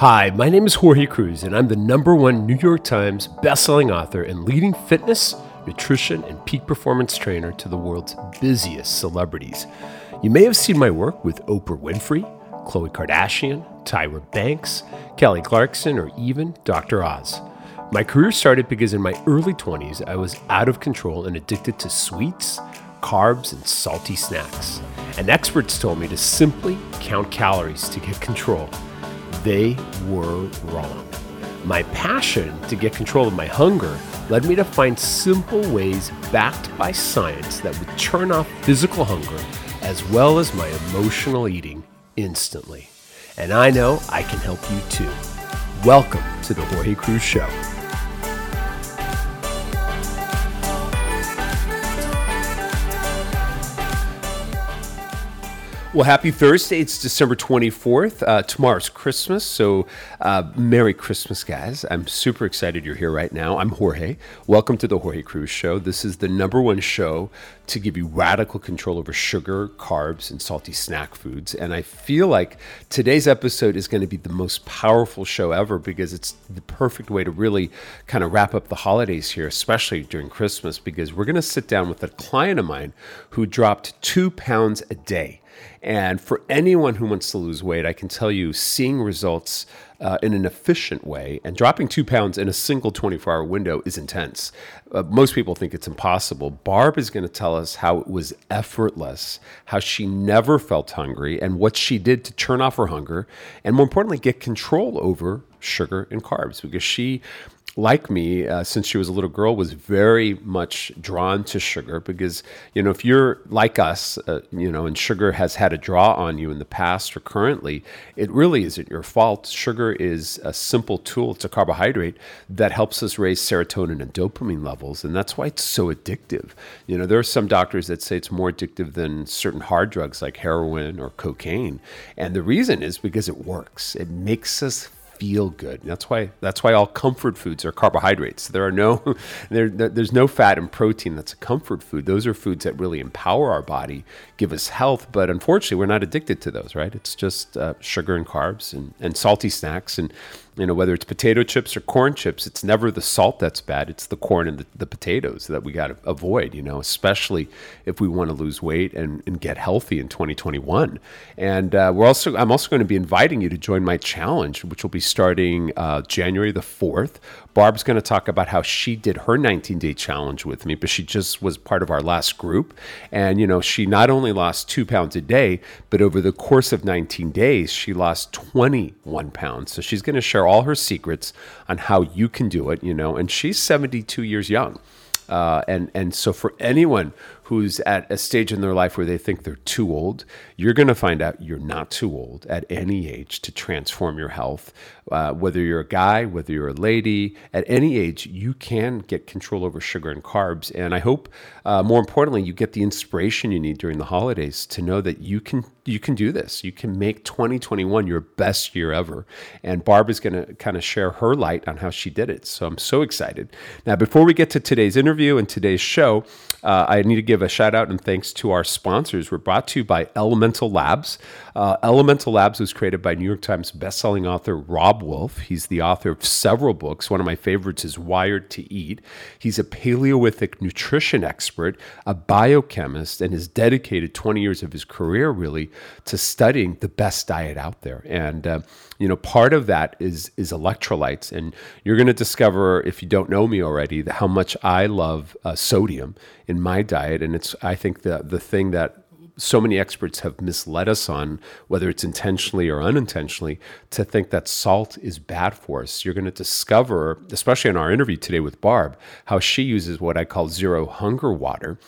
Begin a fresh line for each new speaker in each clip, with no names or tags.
Hi, my name is Jorge Cruz, and I'm the number one New York Times bestselling author and leading fitness, nutrition, and peak performance trainer to the world's busiest celebrities. You may have seen my work with Oprah Winfrey, Khloe Kardashian, Tyra Banks, Kelly Clarkson, or even Dr. Oz. My career started because in my early 20s, I was out of control and addicted to sweets, carbs, and salty snacks. And experts told me to simply count calories to get control they were wrong. My passion to get control of my hunger led me to find simple ways backed by science that would turn off physical hunger as well as my emotional eating instantly. And I know I can help you too. Welcome to the Jorge Cruz Show. Well, happy Thursday. It's December 24th. Uh, tomorrow's Christmas. So, uh, Merry Christmas, guys. I'm super excited you're here right now. I'm Jorge. Welcome to the Jorge Cruz Show. This is the number one show to give you radical control over sugar, carbs, and salty snack foods. And I feel like today's episode is going to be the most powerful show ever because it's the perfect way to really kind of wrap up the holidays here, especially during Christmas, because we're going to sit down with a client of mine who dropped two pounds a day. And for anyone who wants to lose weight, I can tell you seeing results uh, in an efficient way and dropping two pounds in a single 24 hour window is intense. Uh, most people think it's impossible. Barb is going to tell us how it was effortless, how she never felt hungry, and what she did to turn off her hunger, and more importantly, get control over sugar and carbs because she like me, uh, since she was a little girl, was very much drawn to sugar because, you know, if you're like us, uh, you know, and sugar has had a draw on you in the past or currently, it really isn't your fault. Sugar is a simple tool, it's a carbohydrate that helps us raise serotonin and dopamine levels. And that's why it's so addictive. You know, there are some doctors that say it's more addictive than certain hard drugs like heroin or cocaine. And the reason is because it works, it makes us feel good. That's why that's why all comfort foods are carbohydrates. There are no there, there's no fat and protein that's a comfort food. Those are foods that really empower our body, give us health, but unfortunately we're not addicted to those, right? It's just uh, sugar and carbs and, and salty snacks and you know whether it's potato chips or corn chips it's never the salt that's bad it's the corn and the, the potatoes that we got to avoid you know especially if we want to lose weight and, and get healthy in 2021 and uh, we're also i'm also going to be inviting you to join my challenge which will be starting uh, january the 4th Barb's going to talk about how she did her 19 day challenge with me, but she just was part of our last group. And, you know, she not only lost two pounds a day, but over the course of 19 days, she lost 21 pounds. So she's going to share all her secrets on how you can do it, you know, and she's 72 years young. Uh, and and so for anyone who's at a stage in their life where they think they're too old, you're going to find out you're not too old at any age to transform your health. Uh, whether you're a guy, whether you're a lady, at any age, you can get control over sugar and carbs. And I hope, uh, more importantly, you get the inspiration you need during the holidays to know that you can you can do this. You can make 2021 your best year ever. And Barb is going to kind of share her light on how she did it. So I'm so excited. Now, before we get to today's interview and today's show, uh, I need to give a shout out and thanks to our sponsors. We're brought to you by Elemental Labs. Uh, Elemental Labs was created by New York Times bestselling author Robb Wolf. He's the author of several books. One of my favorites is Wired to Eat. He's a Paleolithic nutrition expert, a biochemist, and has dedicated 20 years of his career really to studying the best diet out there. And uh, you know, part of that is is electrolytes, and you're going to discover if you don't know me already how much I love uh, sodium in my diet, and it's I think the the thing that so many experts have misled us on, whether it's intentionally or unintentionally, to think that salt is bad for us. You're going to discover, especially in our interview today with Barb, how she uses what I call zero hunger water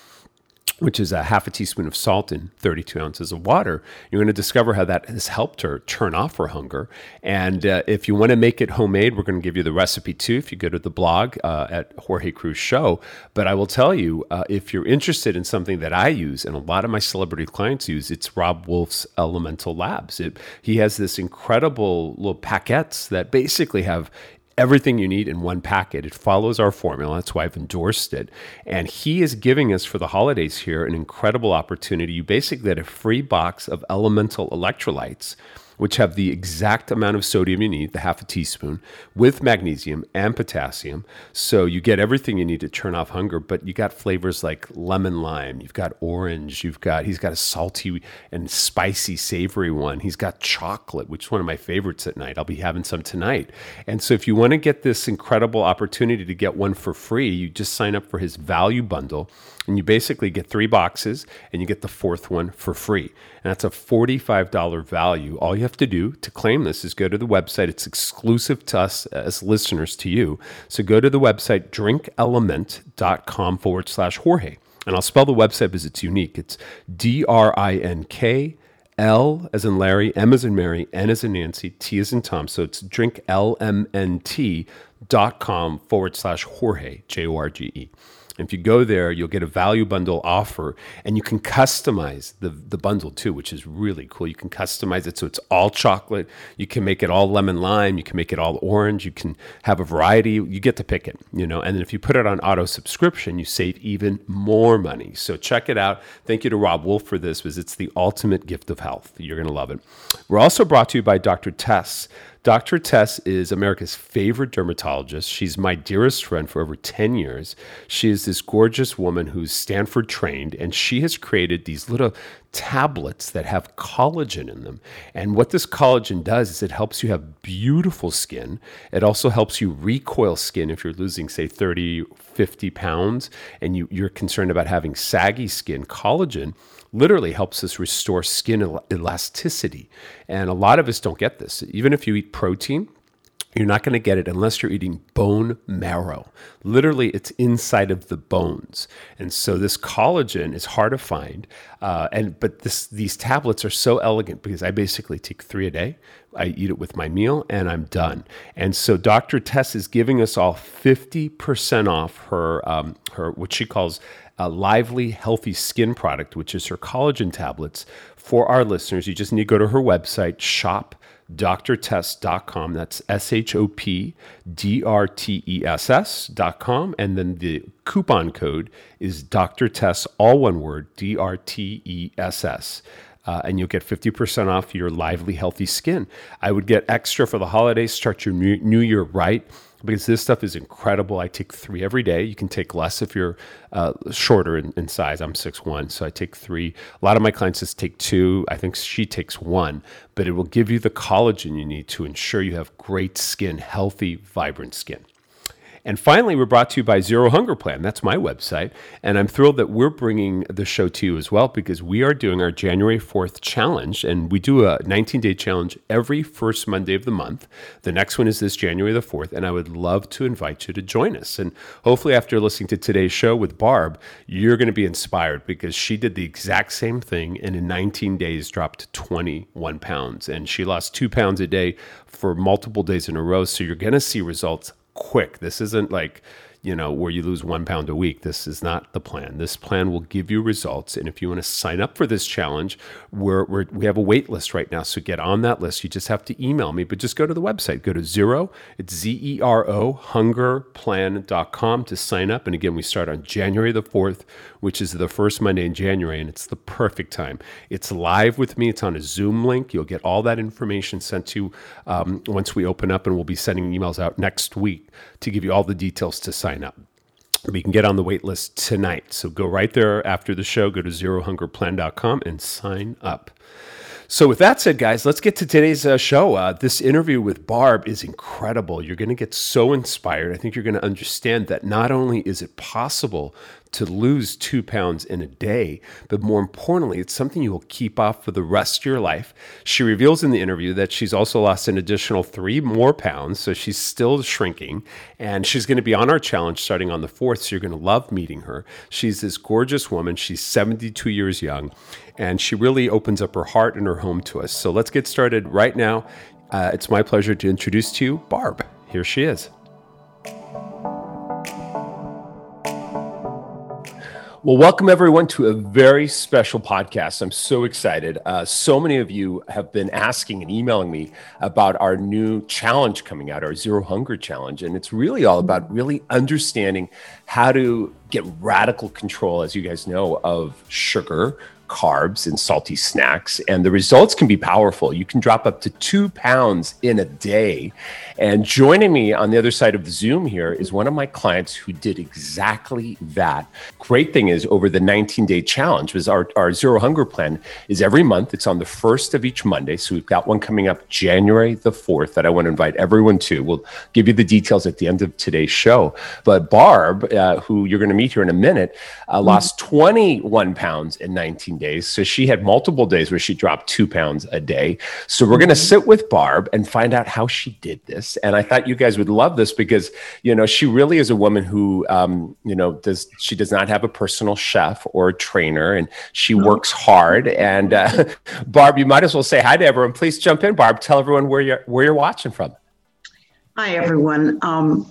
which is a half a teaspoon of salt in 32 ounces of water, you're going to discover how that has helped her turn off her hunger. And uh, if you want to make it homemade, we're going to give you the recipe too if you go to the blog uh, at Jorge Cruz Show. But I will tell you, uh, if you're interested in something that I use and a lot of my celebrity clients use, it's Robb Wolf's Elemental Labs. It, he has this incredible little paquettes that basically have everything you need in one packet. It follows our formula. That's why I've endorsed it. And he is giving us for the holidays here an incredible opportunity. You basically get a free box of elemental electrolytes which have the exact amount of sodium you need, the half a teaspoon, with magnesium and potassium. So you get everything you need to turn off hunger, but you got flavors like lemon lime, you've got orange, you've got, he's got a salty and spicy, savory one. He's got chocolate, which is one of my favorites at night. I'll be having some tonight. And so if you want to get this incredible opportunity to get one for free, you just sign up for his value bundle and you basically get three boxes and you get the fourth one for free. And that's a $45 value. All you have to do to claim this is go to the website. It's exclusive to us as listeners to you. So go to the website drinkelement.com forward slash Jorge. And I'll spell the website because it's unique. It's D R I N K L as in Larry, M as in Mary, N as in Nancy, T as in Tom. So it's drinklmnt.com forward slash Jorge, J O R G E. If you go there, you'll get a value bundle offer and you can customize the, the bundle too, which is really cool. You can customize it so it's all chocolate. You can make it all lemon lime. You can make it all orange. You can have a variety. You get to pick it, you know. And then if you put it on auto subscription, you save even more money. So check it out. Thank you to Robb Wolf for this because it's the ultimate gift of health. You're going to love it. We're also brought to you by Dr. Tess. Dr. Tess is America's favorite dermatologist. She's my dearest friend for over 10 years. She is this gorgeous woman who's Stanford trained, and she has created these little tablets that have collagen in them. And what this collagen does is it helps you have beautiful skin. It also helps you recoil skin if you're losing, say, 30, 50 pounds, and you, you're concerned about having saggy skin. Collagen literally helps us restore skin elasticity. And a lot of us don't get this. Even if you eat protein, you're not going to get it unless you're eating bone marrow. Literally, it's inside of the bones, and so this collagen is hard to find. Uh, and but this, these tablets are so elegant because I basically take three a day. I eat it with my meal, and I'm done. And so Dr. Tess is giving us all 50% off her um, her what she calls a lively, healthy skin product, which is her collagen tablets. For our listeners, you just need to go to her website, shopdrtess.com. That's S H O P D R T E S S.com. And then the coupon code is Dr. Tess, all one word, D R T E S S. Uh, and you'll get 50% off your lively, healthy skin. I would get extra for the holidays. Start your new, new year right because this stuff is incredible. I take three every day. You can take less if you're uh, shorter in, in, size. I'm six one, so I take three. A lot of my clients just take two. I think she takes one, but it will give you the collagen you need to ensure you have great skin, healthy, vibrant skin. And finally, we're brought to you by Zero Hunger Plan. That's my website. And I'm thrilled that we're bringing the show to you as well because we are doing our January 4th challenge. And we do a 19 day challenge every first Monday of the month. The next one is this January the 4th. And I would love to invite you to join us. And hopefully, after listening to today's show with Barb, you're going to be inspired because she did the exact same thing and in 19 days dropped 21 pounds. And she lost two pounds a day for multiple days in a row. So you're going to see results quick. This isn't like you know, where you lose one pound a week. This is not the plan. This plan will give you results. And if you want to sign up for this challenge, we're, we're, we have a wait list right now. So get on that list. You just have to email me, but just go to the website. Go to zero, it's Z E R O, hungerplan.com to sign up. And again, we start on January the 4th, which is the first Monday in January. And it's the perfect time. It's live with me, it's on a Zoom link. You'll get all that information sent to you um, once we open up, and we'll be sending emails out next week to give you all the details to sign up. We can get on the wait list tonight. So go right there after the show, go to zerohungerplan.com and sign up. So, with that said, guys, let's get to today's uh, show. Uh, this interview with Barb is incredible. You're going to get so inspired. I think you're going to understand that not only is it possible to lose two pounds in a day, but more importantly, it's something you will keep off for the rest of your life. She reveals in the interview that she's also lost an additional three more pounds, so she's still shrinking, and she's going to be on our challenge starting on the 4th, so you're going to love meeting her. She's this gorgeous woman. She's 72 years young, and she really opens up her heart and her home to us. So let's get started right now. Uh, it's my pleasure to introduce to you Barb. Here she is. Well, welcome everyone to a very special podcast. I'm so excited. Uh, so many of you have been asking and emailing me about our new challenge coming out, our Zero Hunger Challenge. And it's really all about really understanding how to get radical control, as you guys know, of sugar, carbs and salty snacks. And the results can be powerful. You can drop up to two pounds in a day. And joining me on the other side of Zoom here is one of my clients who did exactly that. Great thing is, over the 19 day challenge, was our, our Zero Hunger plan is every month. It's on the first of each Monday. So we've got one coming up January the 4th that I want to invite everyone to. We'll give you the details at the end of today's show. But Barb, uh, who you're going to meet here in a minute, uh, lost 21 pounds in 19 days. So she had multiple days where she dropped two pounds a day. So we're going to sit with Barb and find out how she did this this. And I thought you guys would love this because, you know, she really is a woman who, um, you know, does, she does not have a personal chef or a trainer and she works hard. And uh, Barb, you might as well say hi to everyone. Please jump in, Barb. Tell everyone where you're, where you're watching from.
Hi, everyone. Um,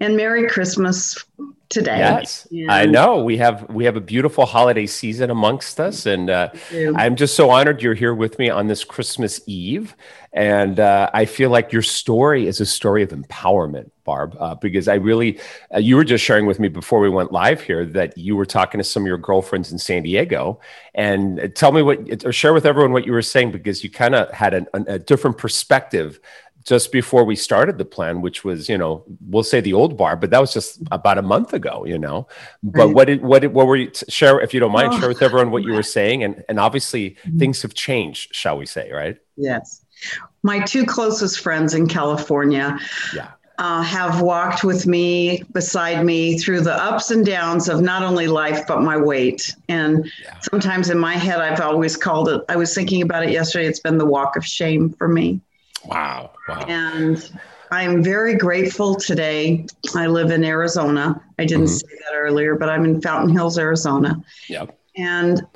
and Merry Christmas today.
Yes, and I know we have we have a beautiful holiday season amongst us, and uh, I'm just so honored you're here with me on this Christmas Eve. And uh, I feel like your story is a story of empowerment, Barb, uh, because I really, uh, you were just sharing with me before we went live here that you were talking to some of your girlfriends in San Diego. And tell me what, or share with everyone what you were saying, because you kind of had an, a different perspective just before we started the plan, which was, you know, we'll say the old bar, but that was just about a month ago, you know. But right. what did what did, what were you share if you don't mind, oh, share with everyone what you were saying, and and obviously mm-hmm. things have changed, shall we say, right?
Yes, my two closest friends in California. Yeah. Uh, have walked with me beside me through the ups and downs of not only life but my weight and yeah. sometimes in my head i've always called it i was thinking about it yesterday it's been the walk of shame for me
Wow. wow.
And I'm very grateful today. I live in Arizona. I didn't mm-hmm. say that earlier, but I'm in Fountain Hills, Arizona.
Yep.
And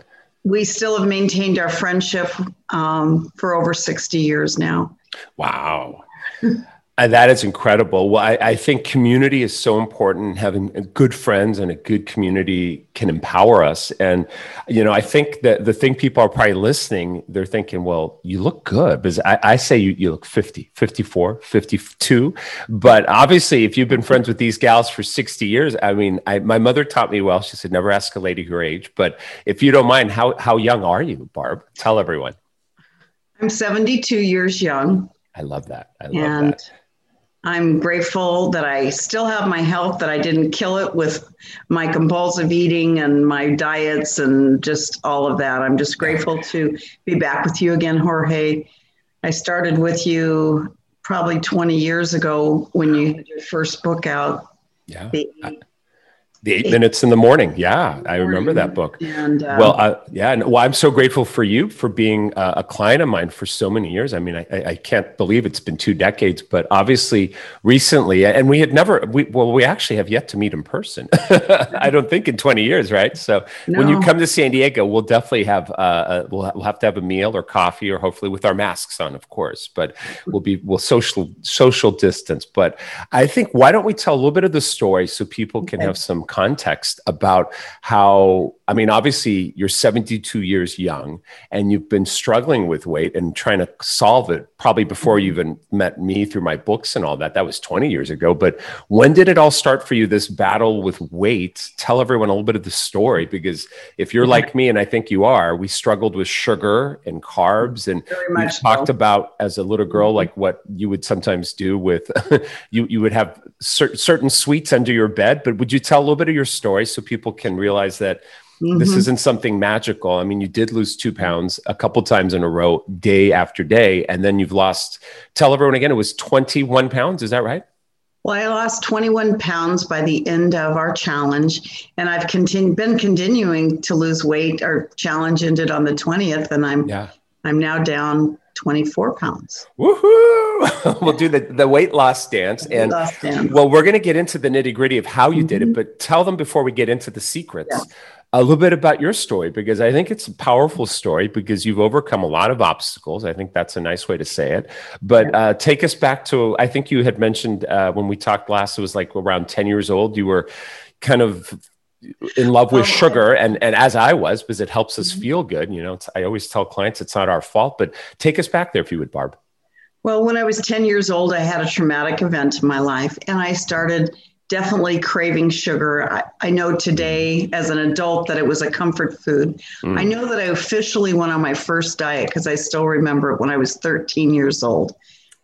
we still have maintained our friendship um, for over 60 years now.
Wow. And that is incredible. Well, I, I, think community is so important. Having good friends and a good community can empower us. And, you know, I think that the thing people are probably listening, they're thinking, well, you look good. Because I, I say you, you look 50, 54, 52. But obviously, if you've been friends with these gals for 60 years, I mean, I, my mother taught me well. She said, never ask a lady her age. But if you don't mind, how, how young are you, Barb? Tell everyone.
I'm 72 years young.
I love that. I love and that
I'm grateful that I still have my health, that I didn't kill it with my compulsive eating and my diets and just all of that. I'm just grateful to be back with you again, Jorge. I started with you probably 20 years ago when you had your first book out.
Yeah. The the eight minutes in the morning. Yeah, I remember that book. And, um, well, uh, yeah, and, well, I'm so grateful for you for being a, a client of mine for so many years. I mean, I, I, can't believe it's been two decades, but obviously recently, and we had never, we, well, we actually have yet to meet in person. I don't think in 20 years, right? So no. when you come to San Diego, we'll definitely have, uh, a, we'll, we'll have to have a meal or coffee, or hopefully with our masks on, of course. But we'll be, we'll social social distance. But I think why don't we tell a little bit of the story so people can okay. have some context about how I mean, obviously, you're 72 years young and you've been struggling with weight and trying to solve it probably before you mm-hmm. even met me through my books and all that. That was 20 years ago. But when did it all start for you, this battle with weight? Tell everyone a little bit of the story because if you're like me, and I think you are, we struggled with sugar and carbs. And we talked so. about as a little girl, mm-hmm. like what you would sometimes do with you, you would have cer- certain sweets under your bed. But would you tell a little bit of your story so people can realize that? Mm-hmm. This isn't something magical. I mean, you did lose two pounds a couple times in a row, day after day, and then you've lost. Tell everyone again, it was 21 pounds. Is that right?
Well, I lost 21 pounds by the end of our challenge, and I've continu- been continuing to lose weight. Our challenge ended on the 20th, and I'm yeah. I'm now down 24 pounds.
Woohoo! we'll do the, the weight loss dance. And loss dance. well, we're going to get into the nitty gritty of how you mm-hmm. did it, mm-hmm. but tell them before we get into the secrets. Yeah a little bit about your story because I think it's a powerful story because you've overcome a lot of obstacles. I think that's a nice way to say it. But uh, take us back to, I think you had mentioned uh, when we talked last, it was like around 10 years old, you were kind of in love with oh, sugar and and as I was because it helps us mm-hmm. feel good you know I always tell clients it's not our fault but take us back there if you would Barb
well when I was 10 years old I had a traumatic event in my life and I started definitely craving sugar. I, I, know today as an adult that it was a comfort food. Mm. I know that I officially went on my first diet because I still remember it when I was 13 years old.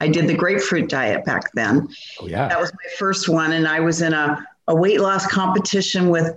I did the grapefruit diet back then.
Oh, yeah.
That was my first one. And I was in a, a weight loss competition with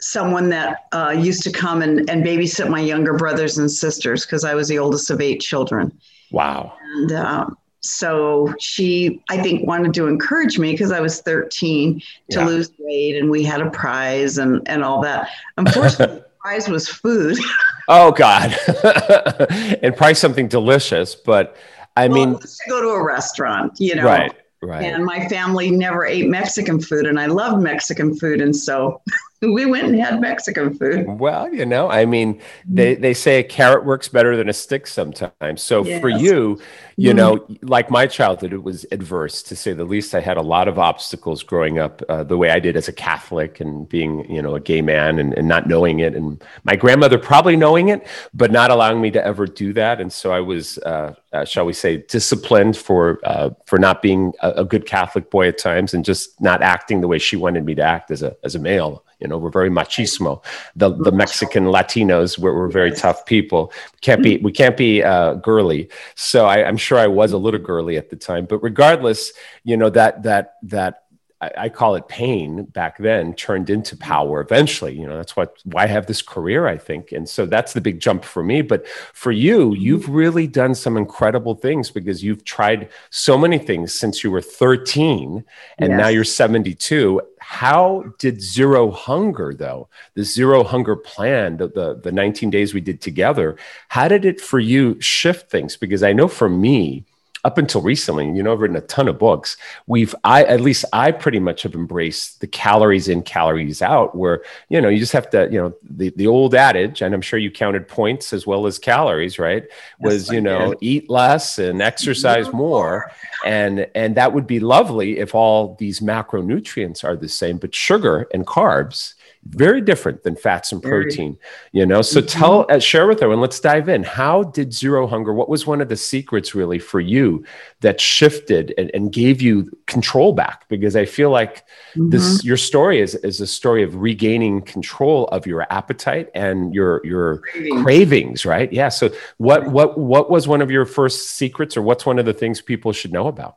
someone that uh, used to come and, and babysit my younger brothers and sisters because I was the oldest of eight children.
Wow.
And uh, so she, I think, wanted to encourage me because I was 13 to yeah. lose weight and we had a prize and, and all that. Unfortunately, the prize was food.
oh, God. and probably something delicious. But I well, mean,
to go to a restaurant, you know.
Right. Right.
And my family never ate Mexican food, and I love Mexican food. And so we went and had Mexican food.
Well, you know, I mean, they, they say a carrot works better than a stick sometimes. So yes. for you, you mm-hmm. know, like my childhood, it was adverse to say the least. I had a lot of obstacles growing up uh, the way I did as a Catholic and being, you know, a gay man and, and not knowing it. And my grandmother probably knowing it, but not allowing me to ever do that. And so I was, uh, uh, shall we say, disciplined for uh, for not being a, a good Catholic boy at times and just not acting the way she wanted me to act as a as a male. You know, we're very machismo. The the Mexican Latinos, we're, we're very tough people. We can't be we can't be uh, girly. So I, I'm sure I was a little girly at the time. But regardless, you know that that that I, I, call it pain back then turned into power eventually you know that's what why I have this career I think and so that's the big jump for me but for you you've really done some incredible things because you've tried so many things since you were 13 and yes. now you're 72 how did zero hunger though the zero hunger plan the, the the 19 days we did together how did it for you shift things? Because I know for me up until recently, you know, I've written a ton of books. We've, I, at least I pretty much have embraced the calories in, calories out, where, you know, you just have to, you know, the, the old adage, and I'm sure you counted points as well as calories, right? Was, yes, you know, did. eat less and exercise more. And, and that would be lovely if all these macronutrients are the same, but sugar and carbs very different than fats and protein you know? So mm-hmm. tell uh, share with everyone let's dive in. How did zero hunger what was one of the secrets really for you that shifted and, and gave you control back? Because i feel like mm-hmm. this your story is, is a story of regaining control of your appetite and your your cravings, cravings right? Yeah so what what what was one of your first secrets or what's one of the things people should know about?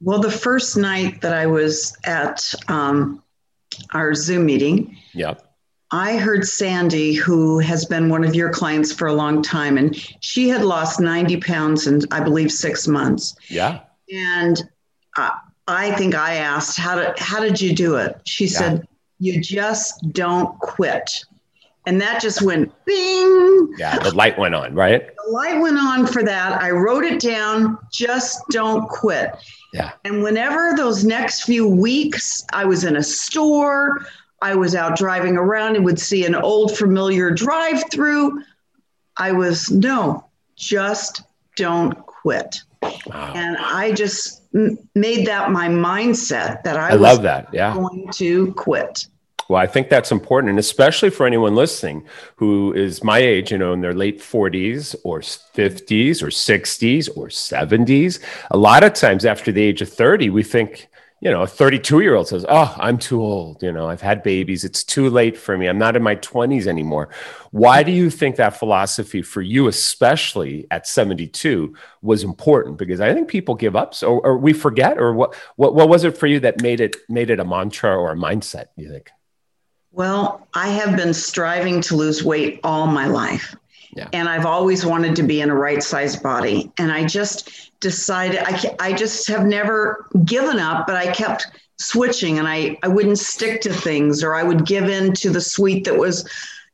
Well the first night that i was at um, our Zoom meeting.
Yep.
I heard Sandy, who has been one of your clients for a long time, and she had lost 90 pounds in, I believe, six months.
Yeah.
And uh, I think I asked, how did, how did you do it? She yeah. said, you just don't quit. And that just went bing.
Yeah, the light went on, right?
The light went on for that. I wrote it down, just don't quit.
Yeah.
And whenever those next few weeks, I was in a store, I was out driving around and would see an old familiar drive through, I was, no, just don't quit. Wow. And I just m- made that my mindset that I,
I love that. Yeah.
going to quit.
Well, I think that's important, and especially for anyone listening who is my age, you know, in their late 40s or 50s or 60s or 70s. A lot of times after the age of 30, we think, you know, a 32 year old says, Oh, I'm too old. You know, I've had babies. It's too late for me. I'm not in my 20s anymore. Why do you think that philosophy for you, especially at 72, was important? Because I think people give up or, or we forget, or what, what, what was it for you that made it, made it a mantra or a mindset, you think?
Well, I have been striving to lose weight all my life. Yeah. And I've always wanted to be in a right sized body. And I just decided, I, I just have never given up, but I kept switching and I, I wouldn't stick to things or I would give in to the sweet that was,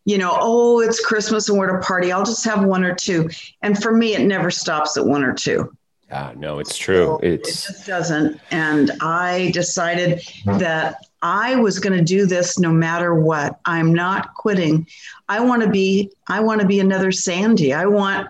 you know, oh, it's Christmas and we're at a party. I'll just have one or two. And for me, it never stops at one or two.
Yeah, no, it's true. So it's...
It just doesn't. And I decided that I was going to do this no matter what. I'm not quitting. I want to be I want to be another Sandy. I want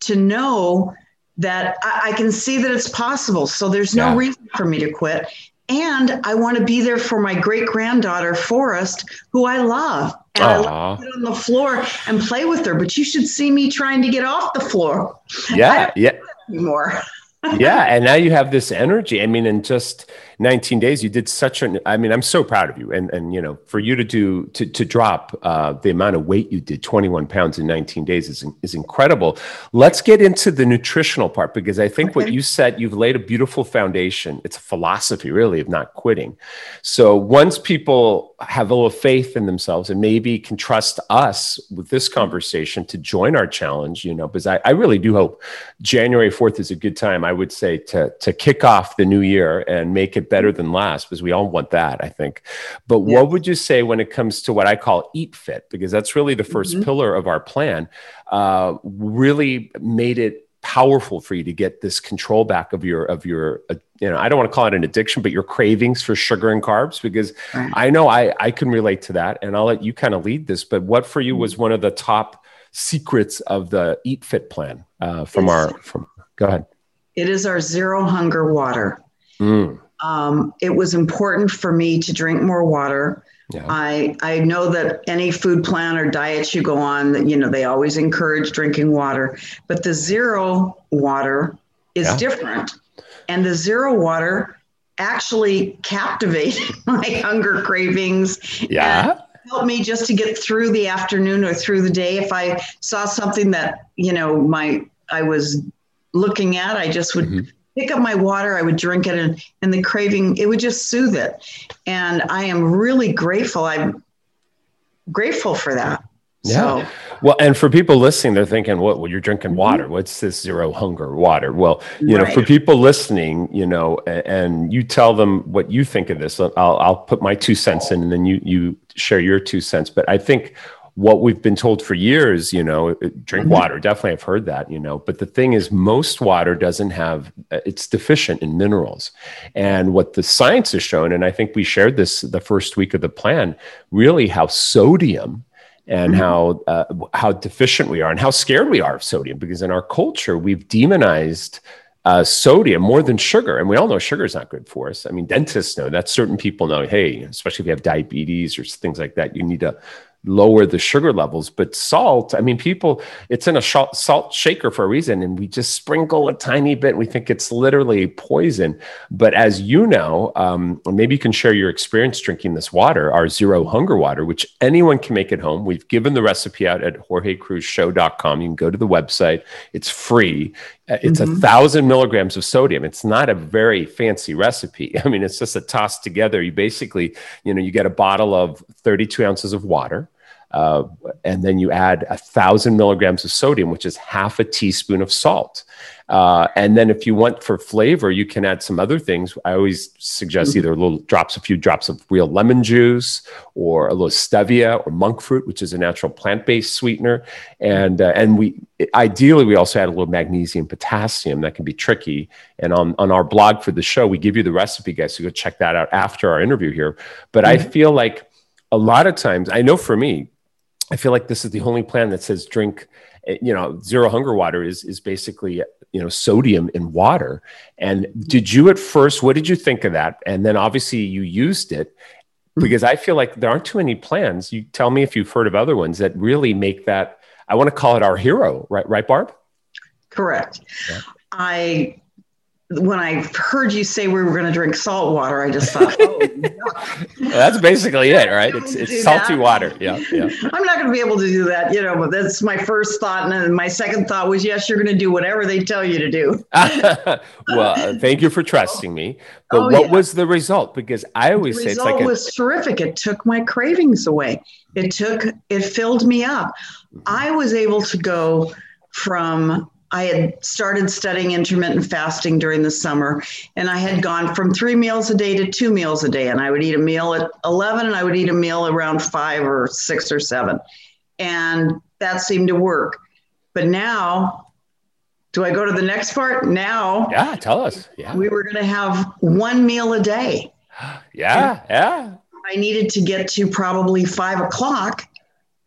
to know that I, I can see that it's possible. So there's no yeah. reason for me to quit. And I want to be there for my great granddaughter, Forrest, who I love. And Aww. I love to sit on the floor and play with her. But you should see me trying to get off the floor.
Yeah. yeah.
Anymore.
yeah, and now you have this energy. I mean, in just 19 days, you did such an. I mean, I'm so proud of you, and and you know, for you to do to to drop uh, the amount of weight you did, 21 pounds in 19 days, is is incredible. Let's get into the nutritional part because I think okay. what you said, you've laid a beautiful foundation. It's a philosophy, really, of not quitting. So once people have a little faith in themselves and maybe can trust us with this conversation to join our challenge, you know, because I, I really do hope January 4th is a good time. I would say to to kick off the new year and make it better than last because we all want that, I think. But yes. what would you say when it comes to what I call eat fit? Because that's really the 1st mm-hmm. pillar of our plan. Uh, really made it powerful for you to get this control back of your of your uh, you know i don't want to call it an addiction but your cravings for sugar and carbs because right. i know i i can relate to that and i'll let you kind of lead this but what for you mm-hmm. was one of the top secrets of the eat fit plan uh, from it's, our from go ahead
it is our zero hunger water. Mm. Um, it was important for me to drink more water. Yeah. I I know that any food plan or diet you go on, you know, they always encourage drinking water, but the zero water is yeah. different. And the zero water actually captivated my hunger cravings.
Yeah.
Helped me just to get through the afternoon or through the day. If I saw something that, you know, my I was looking at. I just would mm-hmm. Pick up my water, I would drink it, and, and the craving, it would just soothe it. And I am really grateful. I'm grateful for that.
Yeah. So, well, and for people listening, they're thinking, "What? Well, you're drinking mm-hmm. water. What's this zero hunger water?" Well, you right. know, for people listening, you know, and, and, you tell them what you think of this. I'll I'll put my two cents in, and then you you share your two cents. But I think what we've been told for years, you know, drink mm-hmm. water. Definitely, I've heard that, you know. But the thing is, most water doesn't have, uh, it's deficient in minerals. And what the science has shown, and I think we shared this the first week of the plan, really how sodium and mm-hmm. how uh, how deficient we are and how scared we are of sodium because in our culture we've demonized uh, sodium more than sugar. And we all know sugar is not good for us. I mean, dentists know that. Certain people know, hey, especially if you have diabetes or things like that, you need to lower the sugar levels. But salt, I mean, people, it's in a salt shaker for a reason, and we just sprinkle a tiny bit. We think it's literally poison. But as you know, um, maybe you can share your experience drinking this water, our zero hunger water, which anyone can make at home. We've given the recipe out at jorgecruzshow.com. You can go to the website, it's free. Uh, it's mm-hmm. a thousand milligrams of sodium. It's not a very fancy recipe. I mean, it's just a toss together. You basically, you know, you get a bottle of 32 ounces of water uh, and then you add a thousand milligrams of sodium, which is half a teaspoon of salt. Uh, and then if you want for flavor, you can add some other things. I always suggest mm-hmm. either a little drops, a few drops of real lemon juice, or a little stevia or monk fruit, which is a natural plant-based sweetener. And uh, and we ideally we also add a little magnesium, potassium. That can be tricky. And on on our blog for the show, we give you the recipe, guys. So go check that out after our interview here. But mm-hmm. I feel like a lot of times, I know for me, I feel like this is the only plan that says drink, eh, you know, zero hunger water is is basically you know sodium in water. And did you at first? What did you think of that? And then obviously you used it hmm. because I feel like there aren't too many plans. You tell me if you've heard of other ones that really make that. I want to call it our hero, right? Right, Barb.
Correct. Yeah. I when I heard you say we were going to drink salt water, I just thought, oh,
well, that's basically it, right? It's, it's salty that. water. Yeah, yeah.
I'm not going to be able to do that, you know. But that's my first thought, and then my second thought was, yes, you're going to do whatever they tell you to do.
well, thank you for trusting me. But oh, what yeah. was the result? Because I always say
it's like
a-
was terrific. It took my cravings away. It took it filled me up. Mm-hmm. I was able to go from I had started studying intermittent fasting during the summer, and I had gone from three meals a day to two meals a day. And I would eat a meal at 11, and I would eat a meal around five or six or seven. And that seemed to work. But now, do I go to the next part? Now,
yeah, tell us. Yeah.
We were going to have one meal a day.
yeah, yeah.
I needed to get to probably five o'clock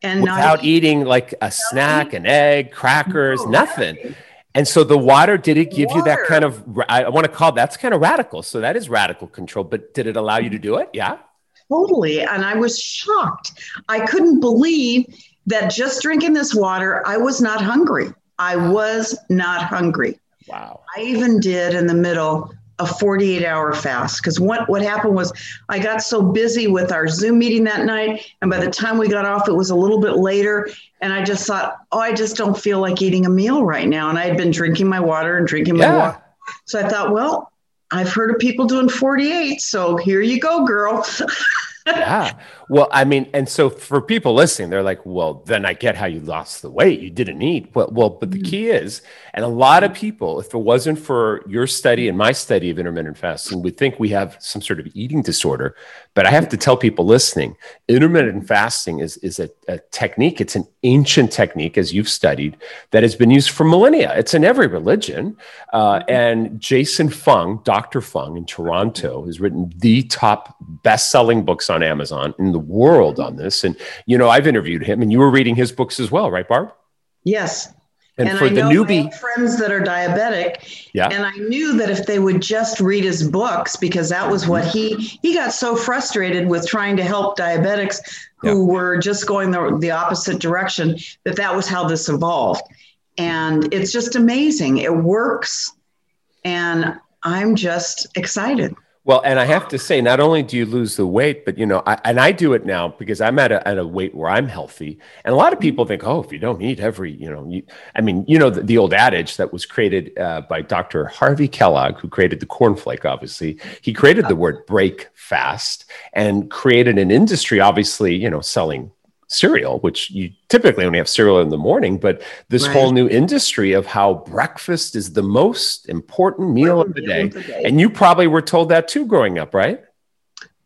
and without eating like a snack, an egg, crackers, no, nothing. And so the water, did it give water. you that kind of, I want to call that's kind of radical. So that is radical control, but did it allow you to do it? Yeah.
Totally. And I was shocked. I couldn't believe that just drinking this water, I was not hungry. I was not hungry.
Wow.
I even did in the middle a 48 hour fast because what, what happened was I got so busy with our Zoom meeting that night. And by the time we got off, it was a little bit later. And I just thought, oh, I just don't feel like eating a meal right now. And I had been drinking my water and drinking my
Yeah.
water. So I thought, well, I've heard of people doing 48. So here you go, girl.
yeah. Well, I mean, and so for people listening, they're like, well, then I get how you lost the weight. You didn't eat. Well, well, but the key is, and a lot of people, if it wasn't for your study and my study of intermittent fasting, would think we have some sort of eating disorder. But I have to tell people listening, intermittent fasting is, is a, a technique. It's an ancient technique, as you've studied, that has been used for millennia. It's in every religion. Uh, and Jason Fung, Dr. Fung in Toronto, has written the top best-selling books on Amazon in the world on this. And you know, I've interviewed him, and you were reading his books as well, right, Barb?
yes.
And,
And
for
I
the newbie,
friends that are diabetic,
yeah,
and I knew that if they would just read his books, because that was what he he got so frustrated with trying to help diabetics who were just going the, the opposite direction that that was how this evolved, and it's just amazing. It works, and I'm just excited.
Well, and I have to say, not only do you lose the weight, but you know, I, and I do it now because I'm at a, at a weight where I'm healthy. And a lot of people think, oh, if you don't eat every, you know, you, I mean, you know, the, the old adage that was created uh, by Dr. Harvey Kellogg, who created the cornflake, obviously, he created the word break fast and created an industry, obviously, you know, selling cereal, which you typically only have cereal in the morning, but this
Right.
whole new industry of how breakfast is the most important meal of the day.
Meal of the day.
And you probably were told that too growing up, right?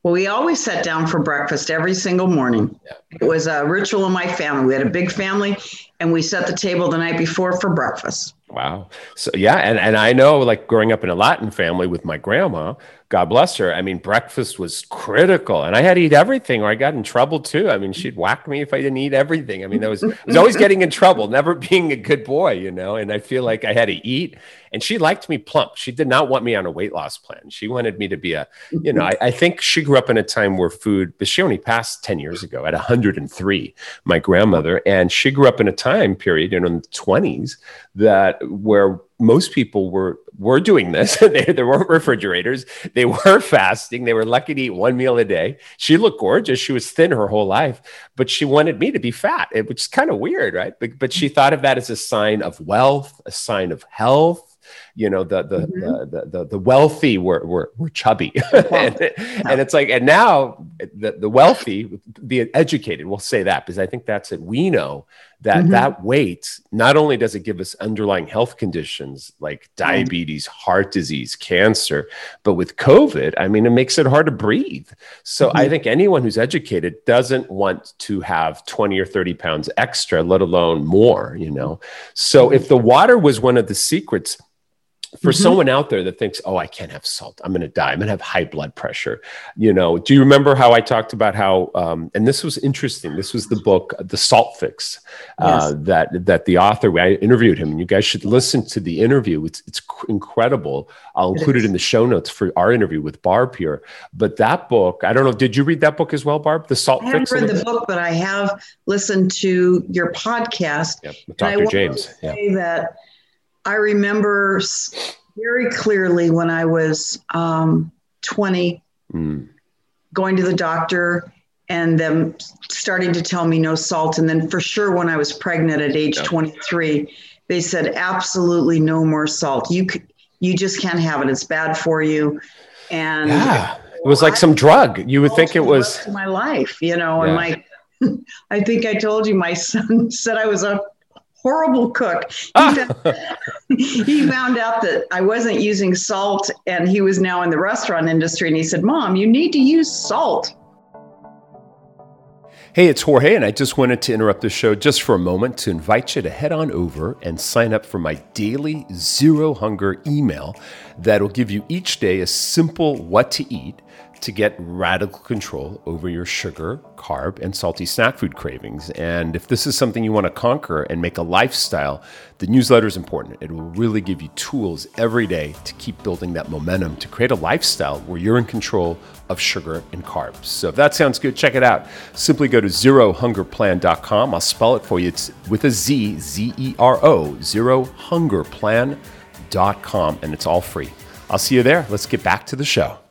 Well, we always sat down for breakfast every single morning. It was a ritual in my family. We had a big family, and we set the table the night before for breakfast.
Wow. So yeah, and, and I know like growing up in a Latin family with my grandma, God bless her. I mean, breakfast was critical. And I had to eat everything or I got in trouble too. I mean, she'd whack me if I didn't eat everything. I mean, I was, I was always getting in trouble, never being a good boy, you know, and I feel like I had to eat. And she liked me plump. She did not want me on a weight loss plan. She wanted me to be a, you know, I, I think she grew up in a time where food, but she only passed 10 years ago at 103, my grandmother. And she grew up in a time period, you know, in the 20s that where most people were were doing this. they, there weren't refrigerators. They were fasting. They were lucky to eat one meal a day. She looked gorgeous. She was thin her whole life, but she wanted me to be fat, which is kind of weird, right? But, but she thought of that as a sign of wealth, a sign of health. You know, the the
Mhm.
the, the the wealthy were were, were chubby, and, and it's like, and now the the wealthy, the educated, we'll say that because I think that's it. We know that
Mhm.
that weight not only does it give us underlying health conditions like diabetes heart disease cancer but with covid i mean it makes it hard to breathe so i
Mhm.
think anyone who's educated doesn't want to have 20 or 30 pounds extra let alone more you know so if the water was one of the secrets for
Mhm.
someone out there that thinks, oh, I can't have salt. I'm going to die. I'm going to have high blood pressure. You know, do you remember how I talked about how, um, and this was interesting. This was the book, The Salt Fix, uh, that, that the author, I interviewed him and you guys should listen to the interview. It's, it's cr- incredible. I'll
It
include it in the show notes for our interview with Barb here. But that book, I don't know, did you read that book as well, Barb? The Salt Fix?
I haven't read the book, but I have listened to your podcast.
Yep, with Dr. James. Yeah.
that I remember very clearly when I was um, 20
Mm,
going to the doctor and them starting to tell me no salt. And then for sure, when I was pregnant at age
Yeah.
23, they said absolutely no more salt. You c- you just can't have it. It's bad for you. And
yeah. It was like some drug. You would think it was.
my life, you know,
Yeah.
and my I think I told you my son said I was a horrible cook. He,
Ah!
found, he found out that I wasn't using salt and he was now in the restaurant industry and he said, "Mom, you need to use salt."
Hey, it's Jorge, and I just wanted to interrupt the show just for a moment to invite you to head on over and sign up for my daily Zero Hunger email that'll give you each day a simple what to eat to get radical control over your sugar, carb, and salty snack food cravings. And if this is something you want to conquer and make a lifestyle, the newsletter is important. It will really give you tools every day to keep building that momentum to create a lifestyle where you're in control of sugar and carbs. So if that sounds good, check it out. Simply go to zerohungerplan.com. I'll spell it for you. It's with a Z, Z E R O, zerohungerplan.com and it's all free. I'll see you there. Let's get back to the show.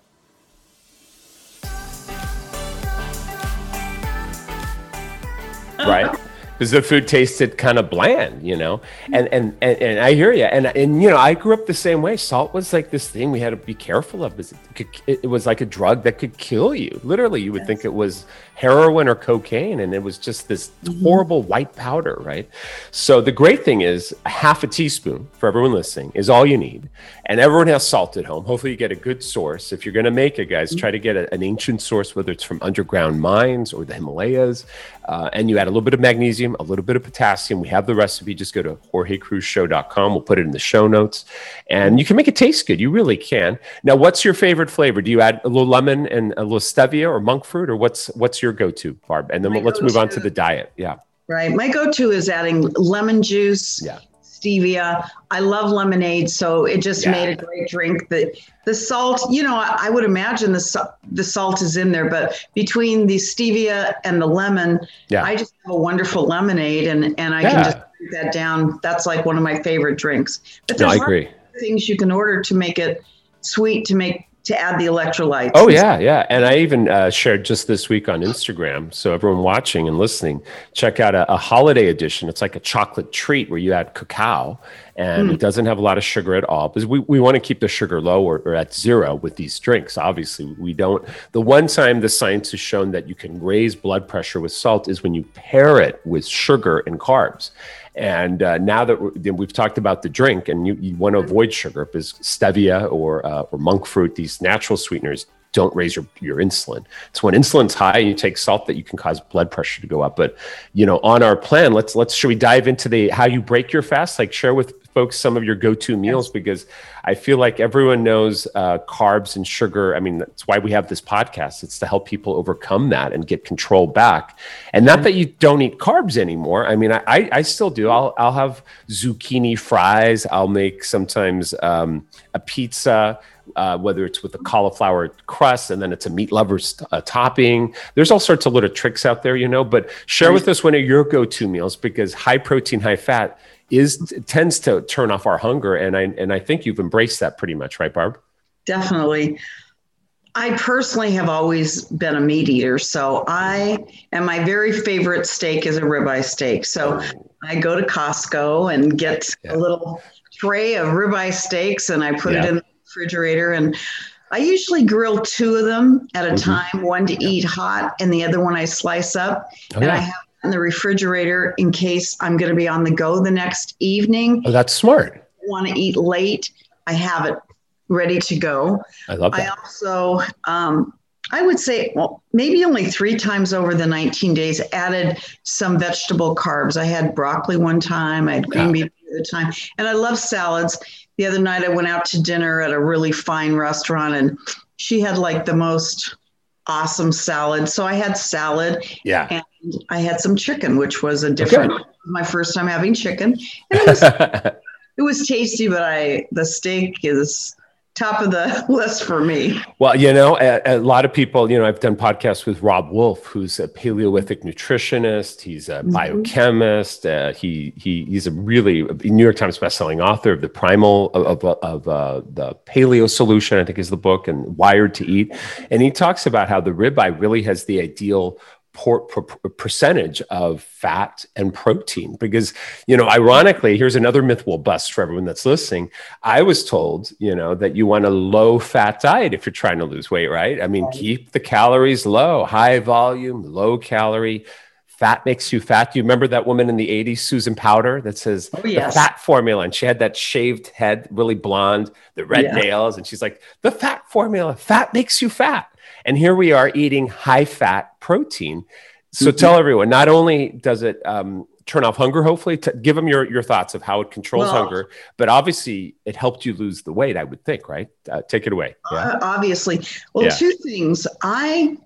Right? because the food tasted kind of bland, you know. And and and, and I hear you. And and you know, I grew up the same way. Salt was like this thing we had to be careful of. It, could, it was like a drug that could kill you. Literally, you would yes. think it was heroin or cocaine, and it was just this mm-hmm. horrible white powder, right? So the great thing is, a half a teaspoon for everyone listening is all you need, and everyone has salt at home. Hopefully, you get a good source. If you're going to make it, guys, mm-hmm. try to get a, an ancient source, whether it's from underground mines or the Himalayas, uh, and you add a little bit of magnesium, a little bit of potassium. We have the recipe. Just go to jorgecruzshow.com. We'll put it in the show notes, and you can make it taste good. You really can. Now, what's your favorite flavor? Do you add a little lemon and a little stevia or monk fruit, or what's what's your go-to, Barb? And then My let's move on to the diet. Yeah.
Right. My go-to is adding lemon juice.
Yeah.
Stevia. I love lemonade, so it just yeah. made a great drink. The the salt, you know, I, I would imagine the the salt is in there, but between the stevia and the lemon, yeah. I just have a wonderful lemonade, and and I yeah. can just put that down. That's like one of my favorite drinks.
But there's no, I agree.
Things you can order to make it sweet to make to add the electrolytes.
Oh yeah, yeah. And I even uh, shared just this week on Instagram. So everyone watching and listening, check out a, a holiday edition. It's like a chocolate treat where you add cacao, and mm. it doesn't have a lot of sugar at all. Because we, we want to keep the sugar low or, or at zero with these drinks. Obviously, we don't. The one time the science has shown that you can raise blood pressure with salt is when you pair it with sugar and carbs. And uh, now that we've talked about the drink, and you, you want to avoid sugar, because stevia or uh, or monk fruit, these natural sweeteners don't raise your, your insulin. It's when insulin's high and you take salt that you can cause blood pressure to go up. But you know, on our plan, let's let's should we dive into the how you break your fast? Like share with folks some of your go-to meals yes. because I feel like everyone knows uh, carbs and sugar. I mean, that's why we have this podcast. It's to help people overcome that and get control back. And not that you don't eat carbs anymore. I mean, I, I still do. I'll, I'll have zucchini fries. I'll make sometimes um, a pizza. Uh, whether it's with a cauliflower crust and then it's a meat lover's uh, topping. There's all sorts of little tricks out there, you know. But share with us one of your go-to meals because high protein, high fat is tends to turn off our hunger and i and i think you've embraced that pretty much right barb
definitely i personally have always been a meat eater so i and my very favorite steak is a ribeye steak so i go to costco and get yeah. a little tray of ribeye steaks and i put yeah. it in the refrigerator and I usually grill two of them at a mm-hmm. time, one to yeah. eat hot and the other one I slice up. Oh, and I have in the refrigerator in case I'm going to be on the go the next evening.
Oh, that's smart.
Want to eat late? I have it ready to go.
I love that.
I also, um, I would say, well, maybe only three times over the 19 days, added some vegetable carbs. I had broccoli one time, I had green yeah. beans the other time, and I love salads. The other night, I went out to dinner at a really fine restaurant, and she had like the most awesome salad. So I had salad.
Yeah.
And I had some chicken, which was a different okay. my first time having chicken. And it was it was tasty, but I the steak is top of the list for me.
Well, you know, a, a, lot of people, you know, I've done podcasts with Robb Wolf, who's a Paleolithic nutritionist. He's a mm-hmm. biochemist. Uh, he he he's a really New York Times bestselling author of the Primal of, of, of uh, the Paleo Solution, I think is the book, and Wired to Eat. And he talks about how the ribeye really has the ideal por- percentage of fat and protein because you know ironically here's another myth we'll bust for everyone that's listening i was told you know that you want a low fat diet if you're trying to lose weight right i mean keep the calories low high volume low calorie fat makes you fat. Do you remember that woman in the 80s, Susan Powter, that says oh, yes. the fat formula? And she had that shaved head, really blonde, the red yeah. nails. And she's like, the fat formula, fat makes you fat. And here we are eating high fat protein. So mm-hmm. tell everyone, not only does it um, turn off hunger, hopefully, to give them your, your thoughts of how it controls well, hunger, but obviously it helped you lose the weight, I would think, right? Uh, take it away.
Yeah. Uh, obviously. Well, yeah. two things. I